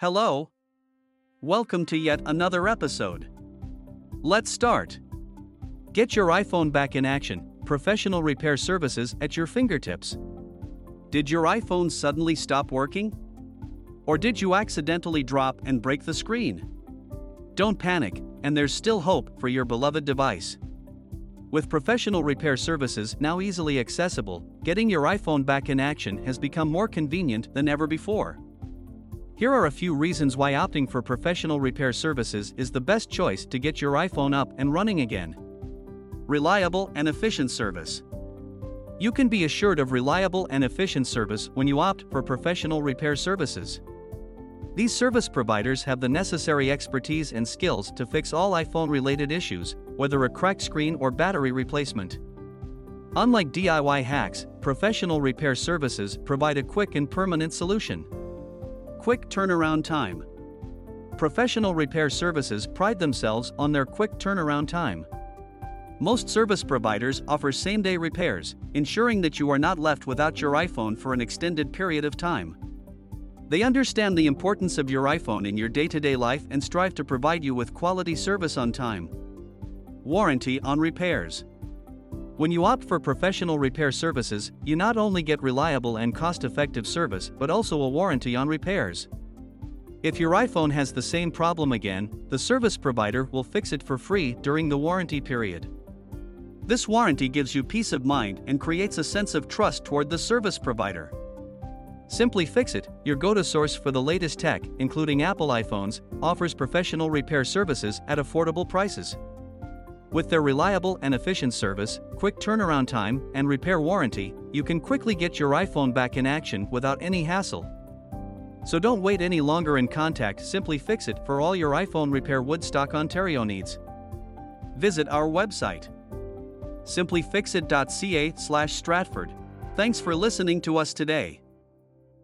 Hello. Welcome to yet another episode. Let's start. Get your iPhone back in action, professional repair services at your fingertips. Did your iPhone suddenly stop working? Or did you accidentally drop and break the screen? Don't panic, and there's still hope for your beloved device. With professional repair services now easily accessible, getting your iPhone back in action has become more convenient than ever before. Here are a few reasons why opting for professional repair services is the best choice to get your iPhone up and running again. Reliable and efficient service. You can be assured of reliable and efficient service when you opt for professional repair services. These service providers have the necessary expertise and skills to fix all iPhone related issues, whether a cracked screen or battery replacement. Unlike DIY hacks, professional repair services provide a quick and permanent solution. Quick turnaround time. Professional repair services pride themselves on their quick turnaround time. Most service providers offer same day repairs, ensuring that you are not left without your iPhone for an extended period of time. They understand the importance of your iPhone in your day to day life and strive to provide you with quality service on time. Warranty on repairs. When you opt for professional repair services, you not only get reliable and cost effective service but also a warranty on repairs. If your iPhone has the same problem again, the service provider will fix it for free during the warranty period. This warranty gives you peace of mind and creates a sense of trust toward the service provider. SimplyFixIT, your go to source for the latest tech, including Apple iPhones, offers professional repair services at affordable prices. With their reliable and efficient service, quick turnaround time, and repair warranty, you can quickly get your iPhone back in action without any hassle. So don't wait any longer and contact SimplyFixIT for all your iPhone repair Woodstock, Ontario needs. Visit our website simplyfixit.ca/stratford. Thanks for listening to us today.